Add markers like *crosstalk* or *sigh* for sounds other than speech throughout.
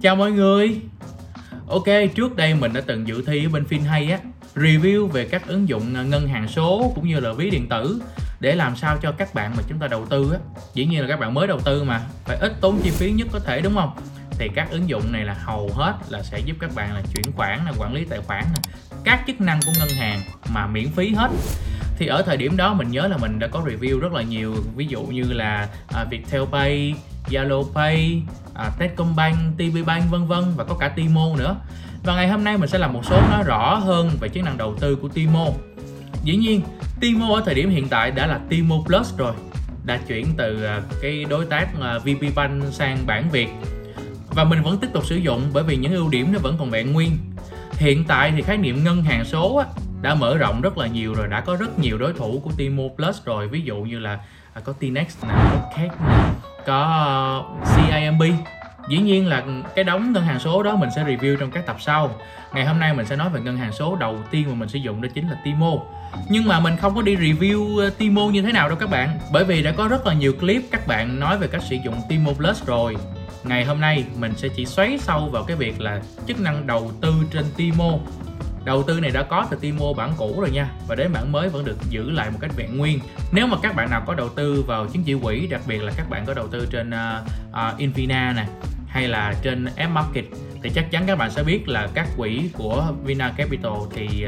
Chào mọi người. Ok, trước đây mình đã từng dự thi ở bên FinHay á Review về các ứng dụng ngân hàng số cũng như là ví điện tử Để làm sao cho các bạn mà chúng ta đầu tư á. Dĩ nhiên là các bạn mới đầu tư mà Phải ít tốn chi phí nhất có thể đúng không? Thì các ứng dụng này là hầu hết là sẽ giúp các bạn là chuyển khoản, là quản lý tài khoản Các chức năng của ngân hàng mà miễn phí hết. Thì ở thời điểm đó mình nhớ là mình đã có review rất là nhiều ví dụ như là à, Viettel Pay, Zalo Pay, à, Techcombank, TPBank vân vân và có cả Timo nữa. Và ngày hôm nay mình sẽ làm một số nó rõ hơn về chức năng đầu tư của Timo. Dĩ nhiên, Timo ở thời điểm hiện tại đã là Timo Plus rồi, đã chuyển từ à, cái đối tác à, VP Bank sang bản Việt và mình vẫn tiếp tục sử dụng bởi vì những ưu điểm nó vẫn còn vẹn nguyên. Hiện tại thì khái niệm ngân hàng số đã mở rộng rất là nhiều rồi đã có rất nhiều đối thủ của Timo Plus rồi ví dụ như là À, có Tinex nè, có Cake nè, có ờ, CIMB dĩ nhiên là cái đóng ngân hàng số đó mình sẽ review trong các tập sau. Ngày hôm nay mình sẽ nói về ngân hàng số đầu tiên mà mình sử dụng đó chính là Timo. Nhưng mà mình không có đi review ờ, Timo như thế nào đâu các bạn bởi vì đã có rất là nhiều clip các bạn nói về cách sử dụng Timo Plus rồi. Ngày hôm nay mình sẽ chỉ xoáy sâu vào cái việc là chức năng đầu tư trên Timo đầu tư này đã có từ Timo bản cũ rồi nha và đến bản mới vẫn được giữ lại một cách vẹn nguyên. Nếu mà các bạn nào có đầu tư vào chứng chỉ quỹ đặc biệt là các bạn có đầu tư trên à, à, uh, uh, Infina này hay là trên F Market thì chắc chắn các bạn sẽ biết là các quỹ của Vina Capital thì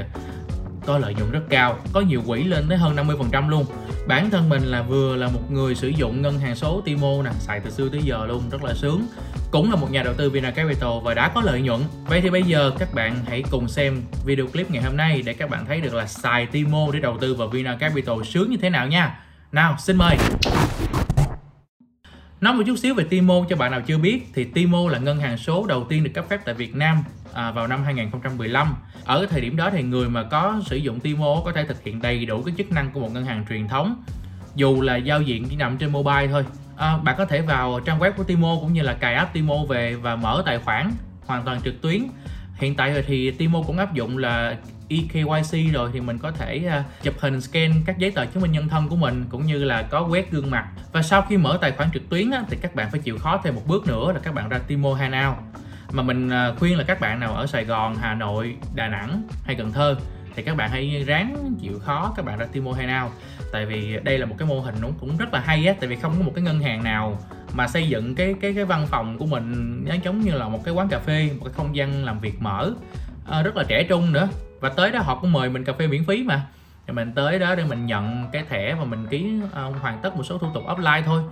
có lợi nhuận rất cao có nhiều quỹ lên tới hơn 50% luôn. Bản thân mình là vừa là một người sử dụng ngân hàng số Timo nè xài từ xưa tới giờ luôn rất là sướng cũng là một nhà đầu tư Vina Capital và đã có lợi nhuận vậy thì bây giờ các bạn hãy cùng xem video clip ngày hôm nay để các bạn thấy được là xài Timo để đầu tư vào Vina Capital sướng như thế nào nha nào xin mời Nói một chút xíu về Timo cho bạn nào chưa biết thì Timo là ngân hàng số đầu tiên được cấp phép tại Việt Nam à, vào năm 2015. Ở thời điểm đó thì người mà có sử dụng Timo có thể thực hiện đầy đủ các chức năng của một ngân hàng truyền thống dù là giao diện chỉ nằm trên mobile thôi. À, bạn có thể vào trang web của Timo cũng như là cài app Timo về và mở tài khoản hoàn toàn trực tuyến. Hiện tại thì Timo cũng áp dụng là eKYC rồi thì mình có thể ờ, chụp hình scan các giấy tờ chứng minh nhân thân của mình cũng như là có quét gương mặt. Và sau khi mở tài khoản trực tuyến á, thì các bạn phải chịu khó thêm một bước nữa là các bạn ra Timo Hanao mà mình ờ, khuyên là các bạn nào ở Sài Gòn, Hà Nội, Đà Nẵng hay Cần Thơ thì các bạn hãy ráng chịu khó các bạn ra Timo Hanao tại vì đây là một cái mô hình cũng cũng rất là hay á tại vì không có một cái ngân hàng nào mà xây dựng cái cái cái văn phòng của mình nó giống như là một cái quán cà phê một cái không gian làm việc mở à, rất là trẻ trung nữa. Và tới đó họ cũng mời mình cà phê miễn phí mà. Thì mình tới đó để mình nhận cái thẻ và mình ký uh, hoàn tất một số thủ tục offline thôi.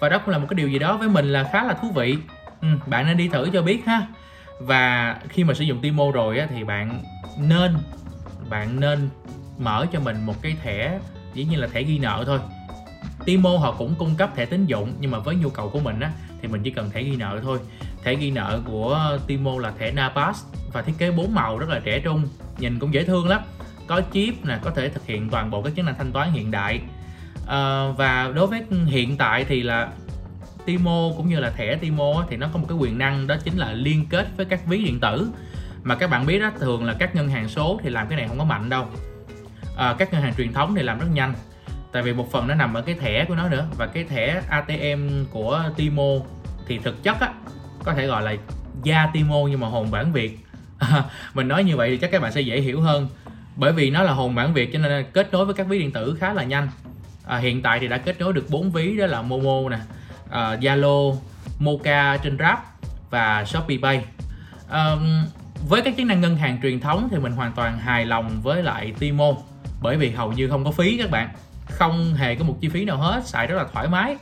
Và đó cũng là một cái điều gì đó với mình là khá là thú vị. Ừ, bạn nên đi thử cho biết ha. Và khi mà sử dụng Timo rồi á, thì bạn nên bạn nên mở cho mình một cái thẻ dĩ nhiên là thẻ ghi nợ thôi. Timo họ cũng cung cấp thẻ tín dụng nhưng mà với nhu cầu của mình á thì mình chỉ cần thẻ ghi nợ thôi. Thẻ ghi nợ của Timo là thẻ Napas và thiết kế bốn màu rất là trẻ trung nhìn cũng dễ thương lắm. Có chip nè có thể thực hiện toàn bộ các chức năng thanh toán hiện đại. À, và đối với hiện tại thì là Timo cũng như là thẻ Timo thì nó có một cái quyền năng đó chính là liên kết với các ví điện tử. Mà các bạn biết đó thường là các ngân hàng số thì làm cái này không có mạnh đâu à, các ngân hàng truyền thống thì làm rất nhanh. Tại vì một phần nó nằm ở cái thẻ của nó nữa. Và cái thẻ ATM của Timo thì thực chất á có thể gọi là da Timo nhưng mà hồn bản Việt. *laughs* Mình nói như vậy thì chắc các bạn sẽ dễ hiểu hơn. Bởi vì nó là hồn bản Việt cho nên kết nối với các ví điện tử khá là nhanh. À, hiện tại thì đã kết nối được 4 ví đó là Momo nè à, Zalo Moca trên Grab và Shopee Pay. À, với các chức năng ngân hàng truyền thống thì mình hoàn toàn hài lòng với lại Timo bởi vì hầu như không có phí các bạn. Không hề có một chi phí nào hết xài rất là thoải mái.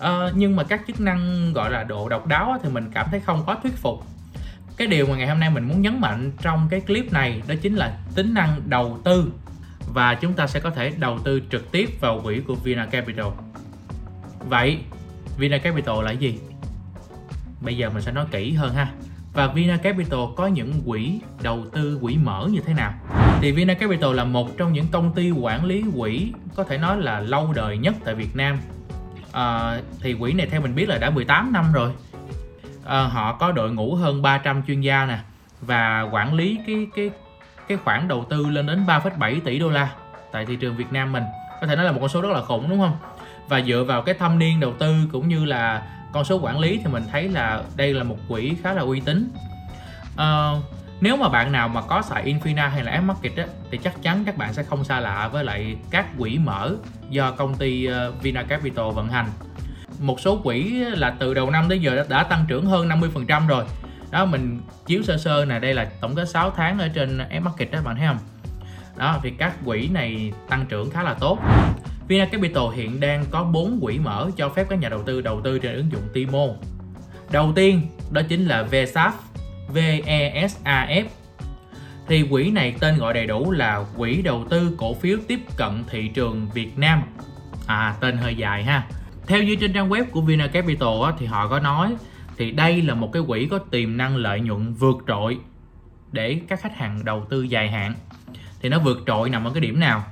À, nhưng mà các chức năng gọi là độ độc đáo thì mình cảm thấy không có thuyết phục. Cái điều mà ngày hôm nay mình muốn nhấn mạnh trong cái clip này đó chính là tính năng đầu tư. Và chúng ta sẽ có thể đầu tư trực tiếp vào quỹ của Vina Capital. Vậy Vina Capital là gì? Bây giờ mình sẽ nói kỹ hơn ha. Và Vina Capital có những quỹ đầu tư quỹ mở như thế nào? Thì Vina Capital là một trong những công ty quản lý quỹ có thể nói là lâu đời nhất tại Việt Nam. À, thì quỹ này theo mình biết là đã 18 năm rồi. À, họ có đội ngũ hơn 300 chuyên gia nè và quản lý cái cái cái khoản đầu tư lên đến 3,7 tỷ đô la tại thị trường Việt Nam mình. Có thể nói là một con số rất là khủng đúng không? Và dựa vào cái thâm niên đầu tư cũng như là con số quản lý thì mình thấy là đây là một quỹ khá là uy tín. À, nếu mà bạn nào mà có xài Infina hay là Market á, thì chắc chắn các bạn sẽ không xa lạ với lại các quỹ mở do công ty VinaCapital Vina Capital vận hành. Một số quỹ là từ đầu năm tới giờ đã, đã tăng trưởng hơn 50% rồi. Đó mình chiếu sơ sơ này đây là tổng kết 6 tháng ở trên Market đó bạn thấy không? Đó thì các quỹ này tăng trưởng khá là tốt. Vina Capital hiện đang có 4 quỹ mở cho phép các nhà đầu tư đầu tư trên ứng dụng Timo. Đầu tiên đó chính là VSAF VESAF thì quỹ này tên gọi đầy đủ là quỹ đầu tư cổ phiếu tiếp cận thị trường Việt Nam. À tên hơi dài ha. Theo như trên trang web của Vina Capital á, thì họ có nói thì đây là một cái quỹ có tiềm năng lợi nhuận vượt trội để các khách hàng đầu tư dài hạn. Thì nó vượt trội nằm ở cái điểm nào?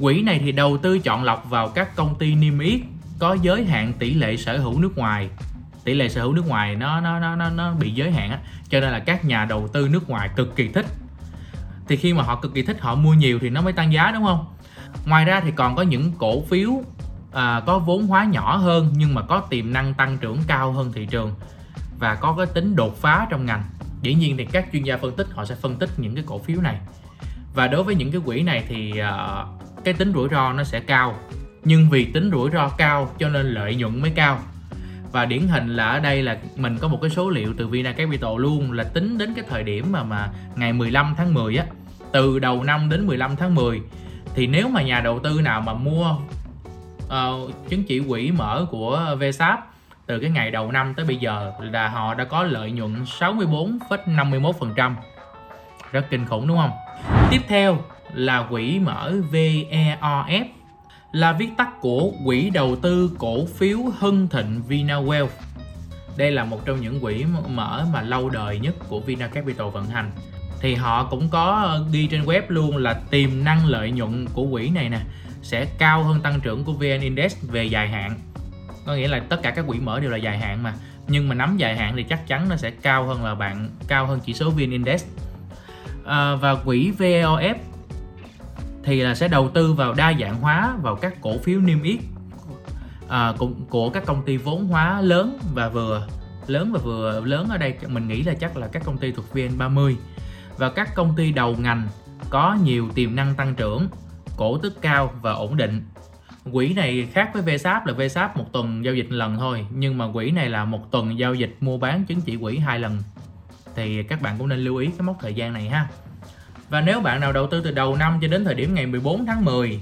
Quỹ này thì đầu tư chọn lọc vào các công ty niêm yết có giới hạn tỷ lệ sở hữu nước ngoài tỷ lệ sở hữu nước ngoài nó nó nó nó, nó bị giới hạn á. Cho nên là các nhà đầu tư nước ngoài cực kỳ thích. Thì khi mà họ cực kỳ thích họ mua nhiều thì nó mới tăng giá đúng không? Ngoài ra thì còn có những cổ phiếu à, có vốn hóa nhỏ hơn nhưng mà có tiềm năng tăng trưởng cao hơn thị trường và có cái tính đột phá trong ngành. Dĩ nhiên thì các chuyên gia phân tích họ sẽ phân tích những cái cổ phiếu này. Và đối với những cái quỹ này thì uh, cái tính rủi ro nó sẽ cao. Nhưng vì tính rủi ro cao cho nên lợi nhuận mới cao và điển hình là ở đây là mình có một cái số liệu từ Vina Capital luôn là tính đến cái thời điểm mà mà ngày 15 tháng 10 á từ đầu năm đến 15 tháng 10 thì nếu mà nhà đầu tư nào mà mua uh, chứng chỉ quỹ mở của VSAP từ cái ngày đầu năm tới bây giờ là họ đã có lợi nhuận 64,51% rất kinh khủng đúng không? Tiếp theo là quỹ mở VEOF là viết tắt của quỹ đầu tư cổ phiếu Hưng Thịnh VinaWealth đây là một trong những quỹ mở mà lâu đời nhất của Vina Capital vận hành. Thì họ cũng có ờ, ghi trên web luôn là tiềm năng lợi nhuận của quỹ này nè sẽ cao hơn tăng trưởng của VN Index về dài hạn. Có nghĩa là tất cả các quỹ mở đều là dài hạn mà nhưng mà nắm dài hạn thì chắc chắn nó sẽ cao hơn là bạn cao hơn chỉ số VN Index. À, và quỹ VOF thì là sẽ đầu tư vào đa dạng hóa vào các cổ phiếu niêm yết à, của, của các công ty vốn hóa lớn và vừa lớn và vừa lớn ở đây. Mình nghĩ là chắc là các công ty thuộc VN30 và các công ty đầu ngành có nhiều tiềm năng tăng trưởng cổ tức cao và ổn định. Quỹ này khác với VSAP là VSAP một tuần giao dịch lần thôi nhưng mà quỹ này là một tuần giao dịch mua bán chứng chỉ quỹ hai lần. Thì các bạn cũng nên lưu ý cái mốc thời gian này ha và nếu bạn nào đầu tư từ đầu năm cho đến thời điểm ngày 14 tháng 10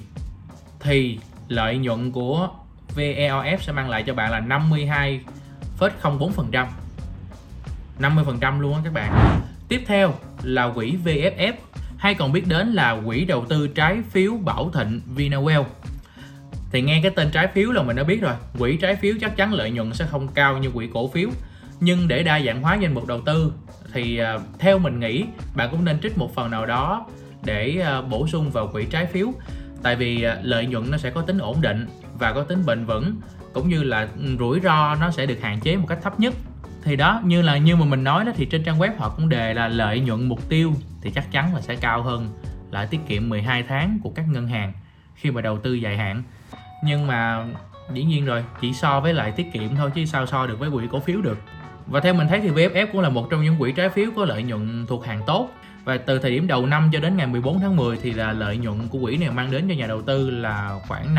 thì lợi nhuận của VEOF sẽ mang lại cho bạn là 52,04% 50% luôn á các bạn. Tiếp theo là quỹ VFF hay còn biết đến là quỹ đầu tư trái phiếu Bảo Thịnh Vinawell. Thì nghe cái tên trái phiếu là mình đã biết rồi quỹ trái phiếu chắc chắn lợi nhuận sẽ không cao như quỹ cổ phiếu nhưng để đa dạng hóa danh mục đầu tư thì uh, theo mình nghĩ bạn cũng nên trích một phần nào đó để uh, bổ sung vào quỹ trái phiếu. Tại vì uh, lợi nhuận nó sẽ có tính ổn định và có tính bền vững cũng như là rủi ro nó sẽ được hạn chế một cách thấp nhất. Thì đó như là như mà mình nói đó thì trên trang web họ cũng đề là lợi nhuận mục tiêu thì chắc chắn là sẽ cao hơn lãi tiết kiệm 12 tháng của các ngân hàng khi mà đầu tư dài hạn. Nhưng mà dĩ nhiên rồi chỉ so với lại tiết kiệm thôi chứ sao so được với quỹ cổ phiếu được và theo mình thấy thì VFF cũng là một trong những quỹ trái phiếu có lợi nhuận thuộc hàng tốt và từ thời điểm đầu năm cho đến ngày 14 tháng 10 thì là lợi nhuận của quỹ này mang đến cho nhà đầu tư là khoảng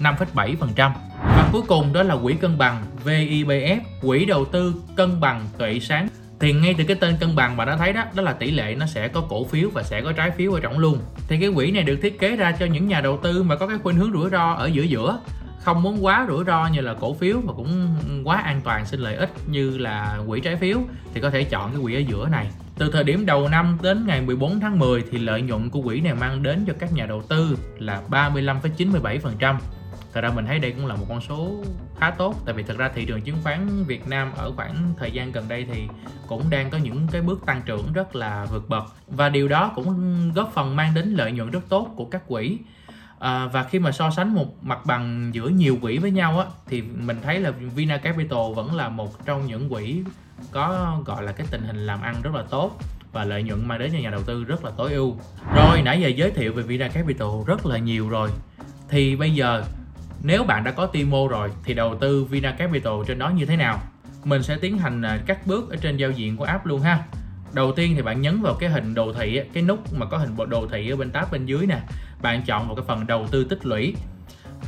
5,7%. Và cuối cùng đó là quỹ cân bằng VIBF, quỹ đầu tư cân bằng tuệ sáng. Thì ngay từ cái tên cân bằng bạn đã thấy đó, đó là tỷ lệ nó sẽ có cổ phiếu và sẽ có trái phiếu ở trong luôn. Thì cái quỹ này được thiết kế ra cho những nhà đầu tư mà có cái khuynh hướng rủi ro ở giữa giữa không muốn quá rủi ro như là cổ phiếu mà cũng quá an toàn sinh lợi ích như là quỹ trái phiếu thì có thể chọn cái quỹ ở giữa này. Từ thời điểm đầu năm đến ngày 14 tháng 10 thì lợi nhuận của quỹ này mang đến cho các nhà đầu tư là 35,97%. Thật ra mình thấy đây cũng là một con số khá tốt tại vì thật ra thị trường chứng khoán Việt Nam ở khoảng thời gian gần đây thì cũng đang có những cái bước tăng trưởng rất là vượt bậc. Và điều đó cũng góp phần mang đến lợi nhuận rất tốt của các quỹ à, và khi mà so sánh một mặt bằng giữa nhiều quỹ với nhau á thì mình thấy là Vina Capital vẫn là một trong những quỹ có gọi là cái tình hình làm ăn rất là tốt và lợi nhuận mang đến cho nhà đầu tư rất là tối ưu. Rồi nãy giờ giới thiệu về Vina Capital rất là nhiều rồi. Thì bây giờ nếu bạn đã có Timo rồi thì đầu tư Vina Capital trên đó như thế nào? Mình sẽ tiến hành à, các bước ở trên giao diện của app luôn ha đầu tiên thì bạn nhấn vào cái hình đồ thị cái nút mà có hình bộ đồ thị ở bên tab bên dưới nè. Bạn chọn vào cái phần đầu tư tích lũy.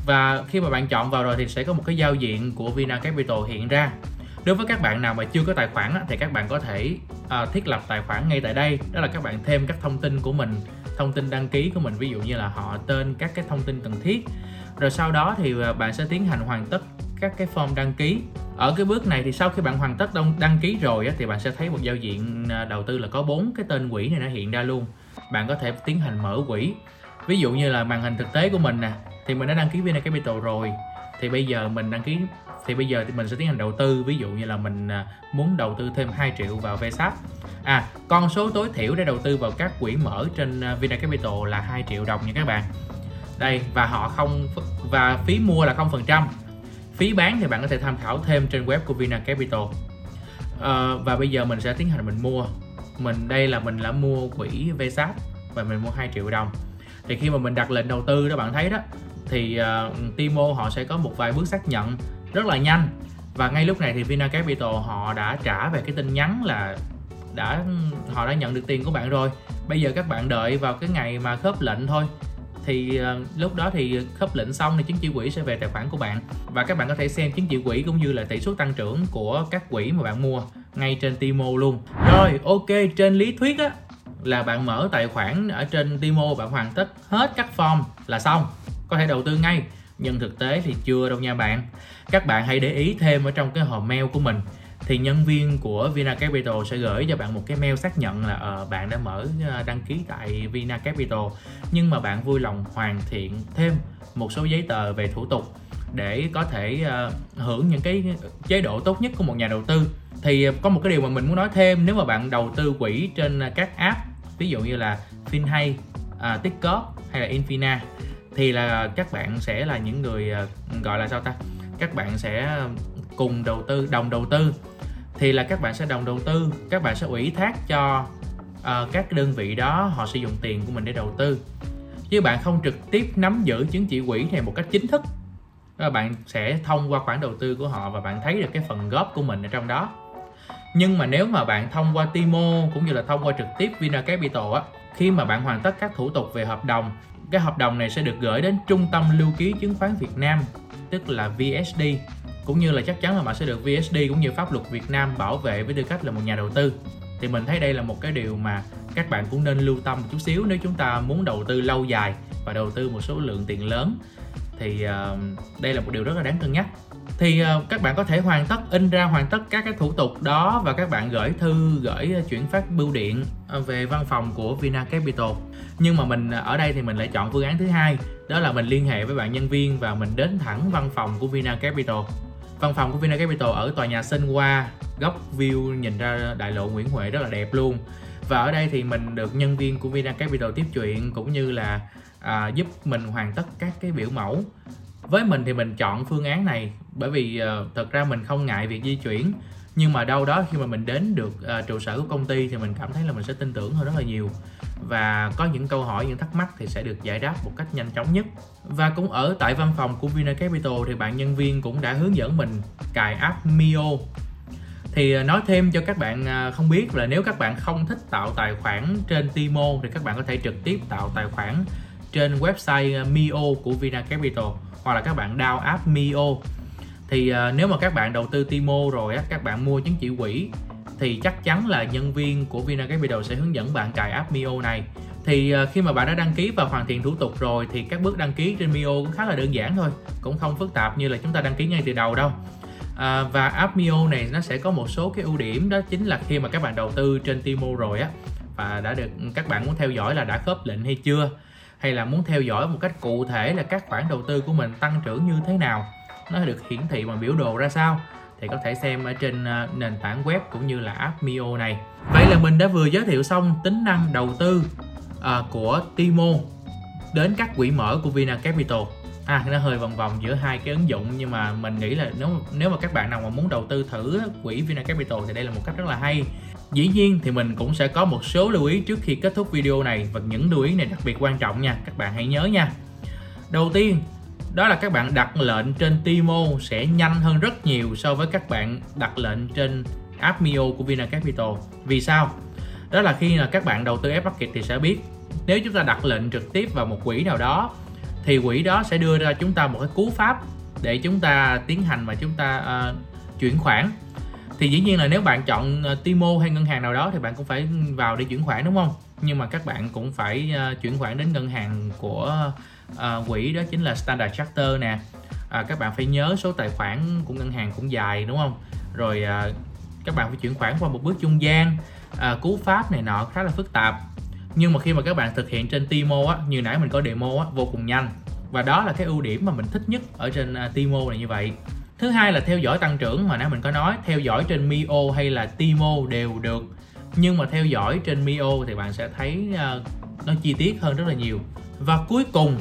Và khi mà bạn chọn vào rồi thì sẽ có một cái giao diện của Vina Capital hiện ra. Đối với các bạn nào mà chưa có tài khoản thì các bạn có thể à, thiết lập tài khoản ngay tại đây. Đó là các bạn thêm các thông tin của mình, thông tin đăng ký của mình. Ví dụ như là họ tên các cái thông tin cần thiết. Rồi sau đó thì à, bạn sẽ tiến hành hoàn tất các cái form đăng ký. Ở cái bước này thì sau khi bạn hoàn tất đăng, đăng ký rồi á, thì bạn sẽ thấy một giao diện à, đầu tư là có bốn cái tên quỹ này nó hiện ra luôn. Bạn có thể tiến hành mở quỹ. Ví dụ như là màn hình thực tế của mình nè thì mình đã đăng ký VN Capital rồi. Thì bây giờ mình đăng ký thì bây giờ thì mình sẽ tiến hành đầu tư. Ví dụ như là mình à, muốn đầu tư thêm 2 triệu vào VSAP à con số tối thiểu để đầu tư vào các quỹ mở trên à, Vina Capital là 2 triệu đồng nha các bạn. Đây và họ không và phí mua là không phần trăm phí bán thì bạn có thể tham khảo thêm trên web của Vina Capital. À, và bây giờ mình sẽ tiến hành mình mua. Mình đây là mình đã mua quỹ VSAP và mình mua 2 triệu đồng. Thì khi mà mình đặt lệnh đầu tư đó bạn thấy đó thì uh, Timo họ sẽ có một vài bước xác nhận rất là nhanh. Và ngay lúc này thì Vina Capital họ đã trả về cái tin nhắn là đã họ đã nhận được tiền của bạn rồi. Bây giờ các bạn đợi vào cái ngày mà khớp lệnh thôi thì uh, lúc đó thì khớp lệnh xong thì chứng chỉ quỹ sẽ về tài khoản của bạn. Và các bạn có thể xem chứng chỉ quỹ cũng như là tỷ suất tăng trưởng của các quỹ mà bạn mua ngay trên Timo luôn. Rồi ok trên lý thuyết á là bạn mở tài khoản ở trên Timo bạn hoàn tất hết các form là xong. Có thể đầu tư ngay nhưng thực tế thì chưa đâu nha bạn. Các bạn hãy để ý thêm ở trong cái hòm mail của mình thì nhân viên của Vina Capital sẽ gửi cho bạn một cái mail xác nhận là uh, bạn đã mở ờ, đăng ký tại Vina Capital. Nhưng mà bạn vui lòng hoàn thiện thêm một số giấy tờ về thủ tục để có thể uh, hưởng những cái chế độ tốt nhất của một nhà đầu tư. Thì có một cái điều mà mình muốn nói thêm nếu mà bạn đầu tư quỹ trên các app ví dụ như là FinHay, à, uh, Tickcorp hay là Infina thì là các bạn sẽ là những người uh, gọi là sao ta? Các bạn sẽ cùng đầu tư đồng đầu tư thì là các bạn sẽ đồng đầu tư các bạn sẽ ủy thác cho uh, các đơn vị đó họ sử dụng tiền của mình để đầu tư. Chứ bạn không trực tiếp nắm giữ chứng chỉ quỹ này một cách chính thức đó bạn sẽ thông qua khoản đầu tư của họ và bạn thấy được cái phần góp của mình ở trong đó. Nhưng mà nếu mà bạn thông qua Timo cũng như là thông qua trực tiếp Vina Capital á khi mà bạn hoàn tất các thủ tục về hợp đồng cái hợp đồng này sẽ được gửi đến trung tâm lưu ký chứng khoán Việt Nam tức là VSD cũng như là chắc chắn là bạn sẽ được VSD cũng như pháp luật Việt Nam bảo vệ với tư cách là một nhà đầu tư. Thì mình thấy đây là một cái điều mà các bạn cũng nên lưu tâm một chút xíu nếu chúng ta muốn đầu tư lâu dài và đầu tư một số lượng tiền lớn. Thì uh, đây là một điều rất là đáng cân nhắc. Thì uh, các bạn có thể hoàn tất in ra hoàn tất các cái thủ tục đó và các bạn gửi thư gửi ờ, chuyển phát bưu điện về văn phòng của Vina Capital. Nhưng mà mình ở đây thì mình lại chọn phương án thứ hai đó là mình liên hệ với bạn nhân viên và mình đến thẳng văn phòng của Vina Capital. Văn phòng của Vina Capital ở tòa nhà Sơn Hoa, góc view nhìn ra đại lộ Nguyễn Huệ rất là đẹp luôn. Và ở đây thì mình được nhân viên của Vina Capital tiếp chuyện cũng như là à, giúp mình hoàn tất các cái biểu mẫu. Với mình thì mình chọn phương án này bởi vì à, thật ra mình không ngại việc di chuyển nhưng mà đâu đó khi mà mình đến được uh, trụ sở của công ty thì mình cảm thấy là mình sẽ tin tưởng hơn rất là nhiều. Và có những câu hỏi những thắc mắc thì sẽ được giải đáp một cách nhanh chóng nhất. Và cũng ở tại văn phòng của Vina Capital thì bạn nhân viên cũng đã hướng dẫn mình cài app Mio. Thì à, nói thêm cho các bạn à, không biết là nếu các bạn không thích tạo tài khoản trên Timo thì các bạn có thể trực tiếp tạo tài khoản trên website Mio của Vina Capital hoặc là các bạn download app Mio thì à, nếu mà các bạn đầu tư Timo rồi á các bạn mua chứng chỉ quỹ thì chắc chắn là nhân viên của Vina Capital sẽ hướng dẫn bạn cài app Mio này. Thì uh, khi mà bạn đã đăng ký và hoàn thiện thủ tục rồi thì các bước đăng ký trên Mio cũng khá là đơn giản thôi cũng không phức tạp như là chúng ta đăng ký ngay từ đầu đâu. À, và app Mio này nó sẽ có một số cái ưu điểm đó chính là khi mà các bạn đầu tư trên Timo rồi á và đã được các bạn muốn theo dõi là đã khớp lệnh hay chưa hay là muốn theo dõi một cách cụ thể là các khoản đầu tư của mình tăng trưởng như thế nào nó được hiển thị bằng biểu đồ ra sao thì có thể xem ở trên ờ, nền tảng web cũng như là app Mio này. Vậy là mình đã vừa giới thiệu xong tính năng đầu tư ờ, của Timo đến các quỹ mở của Vina Capital. À, nó hơi vòng vòng giữa hai cái ứng dụng nhưng mà mình nghĩ là nếu nếu mà các bạn nào mà muốn đầu tư thử quỹ Vina Capital thì đây là một cách rất là hay. Dĩ nhiên thì mình cũng sẽ có một số lưu ý trước khi kết thúc video này và những lưu ý này đặc biệt quan trọng nha, các bạn hãy nhớ nha. Đầu tiên đó là các bạn đặt lệnh trên Timo sẽ nhanh hơn rất nhiều so với các bạn đặt lệnh trên Appmio của Vina Capital. Vì sao? Đó là khi là các bạn đầu tư F-Bucket thì sẽ biết nếu chúng ta đặt lệnh trực tiếp vào một quỹ nào đó thì quỹ đó sẽ đưa ra chúng ta một cái cú pháp để chúng ta tiến hành và chúng ta uh, chuyển khoản thì dĩ nhiên là nếu bạn chọn uh, Timo hay ngân hàng nào đó thì bạn cũng phải vào để chuyển khoản đúng không nhưng mà các bạn cũng phải uh, chuyển khoản đến ngân hàng của uh, quỹ đó chính là Standard Charter nè. À, các bạn phải nhớ số tài khoản của ngân hàng cũng dài đúng không? Rồi uh, các bạn phải chuyển khoản qua một bước trung gian. À, cú pháp này nọ khá là phức tạp. Nhưng mà khi mà các bạn thực hiện trên Timo á như nãy mình có demo á vô cùng nhanh. Và đó là cái ưu điểm mà mình thích nhất ở trên uh, Timo này như vậy. Thứ hai là theo dõi tăng trưởng mà nãy mình có nói theo dõi trên Mio hay là Timo đều được nhưng mà theo dõi trên Mio thì bạn sẽ thấy uh, nó chi tiết hơn rất là nhiều. Và cuối cùng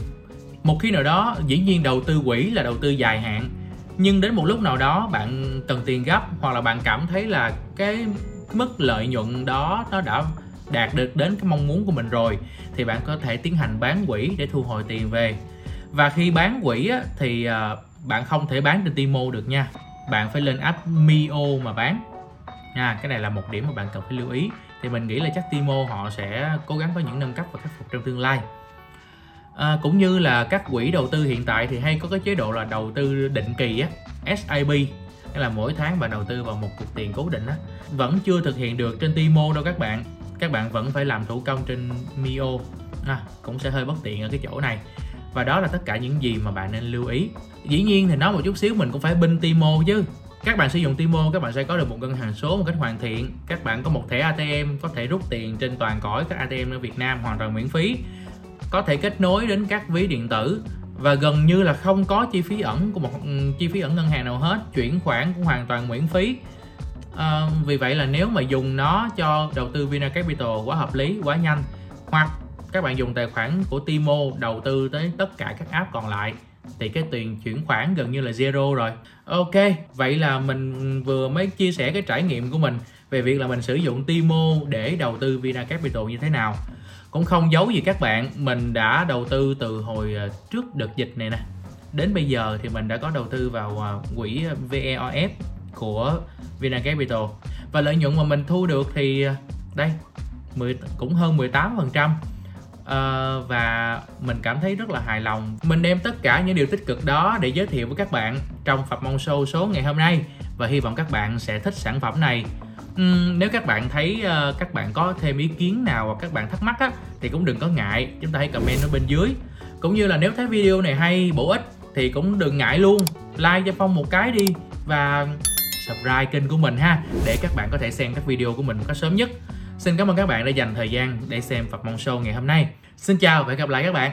một khi nào đó dĩ nhiên đầu tư quỹ là đầu tư dài hạn. Nhưng đến một lúc nào đó bạn cần tiền gấp hoặc là bạn cảm thấy là cái mức lợi nhuận đó nó đã đạt được đến cái mong muốn của mình rồi thì bạn có thể tiến hành bán quỹ để thu hồi tiền về. Và khi bán quỹ á, thì à, bạn không thể bán trên Timo được nha. Bạn phải lên app Mio mà bán nha cái này là một điểm mà bạn cần phải lưu ý. Thì mình nghĩ là chắc Timo họ sẽ cố gắng có những nâng cấp và khắc phục trong tương lai. À, cũng như là các quỹ đầu tư hiện tại thì hay có cái chế độ là đầu tư định kỳ á SIP tức là mỗi tháng bạn đầu tư vào một cục tiền cố định á. Vẫn chưa thực hiện được trên Timo đâu các bạn. Các bạn vẫn phải làm thủ công trên Mio. À, cũng sẽ hơi bất tiện ở cái chỗ này. Và đó là tất cả những gì mà bạn nên lưu ý. Dĩ nhiên thì nói một chút xíu mình cũng phải binh Timo chứ các bạn sử dụng Timo các bạn sẽ có được một ngân hàng số một cách hoàn thiện. Các bạn có một thẻ ATM có thể rút tiền trên toàn cõi các ATM ở Việt Nam hoàn toàn miễn phí. Có thể kết nối đến các ví điện tử và gần như là không có chi phí ẩn của một ừ, chi phí ẩn ngân hàng nào hết. Chuyển khoản cũng hoàn toàn miễn phí. À, vì vậy là nếu mà dùng nó cho đầu tư Vina Capital quá hợp lý quá nhanh hoặc các bạn dùng tài khoản của Timo đầu tư tới tất cả các app còn lại thì cái tiền chuyển khoản gần như là zero rồi. Ok vậy là mình vừa mới chia sẻ cái trải nghiệm của mình về việc là mình sử dụng Timo để đầu tư Vina Capital như thế nào. Cũng không giấu gì các bạn mình đã đầu tư từ hồi à, trước đợt dịch này nè. Đến bây giờ thì mình đã có đầu tư vào à, quỹ VEOF của Vina Capital. Và lợi nhuận mà mình thu được thì à, đây 10, cũng hơn 18 phần trăm uh, và mình cảm thấy rất là hài lòng. Mình đem tất cả những điều tích cực đó để giới thiệu với các bạn trong Phạm Mong Show số ngày hôm nay và hy vọng các bạn sẽ thích sản phẩm này. Uhm, nếu các bạn thấy uh, các bạn có thêm ý kiến nào hoặc các bạn thắc mắc á, thì cũng đừng có ngại chúng ta hãy comment ở bên dưới. Cũng như là nếu thấy video này hay bổ ích thì cũng đừng ngại luôn. Like cho phong một cái đi và subscribe kênh của mình ha để các bạn có thể xem các video của mình một cách sớm nhất. Xin cảm ơn các bạn đã dành thời gian để xem Phật Mong Show ngày hôm nay. Xin chào và hẹn gặp lại các bạn.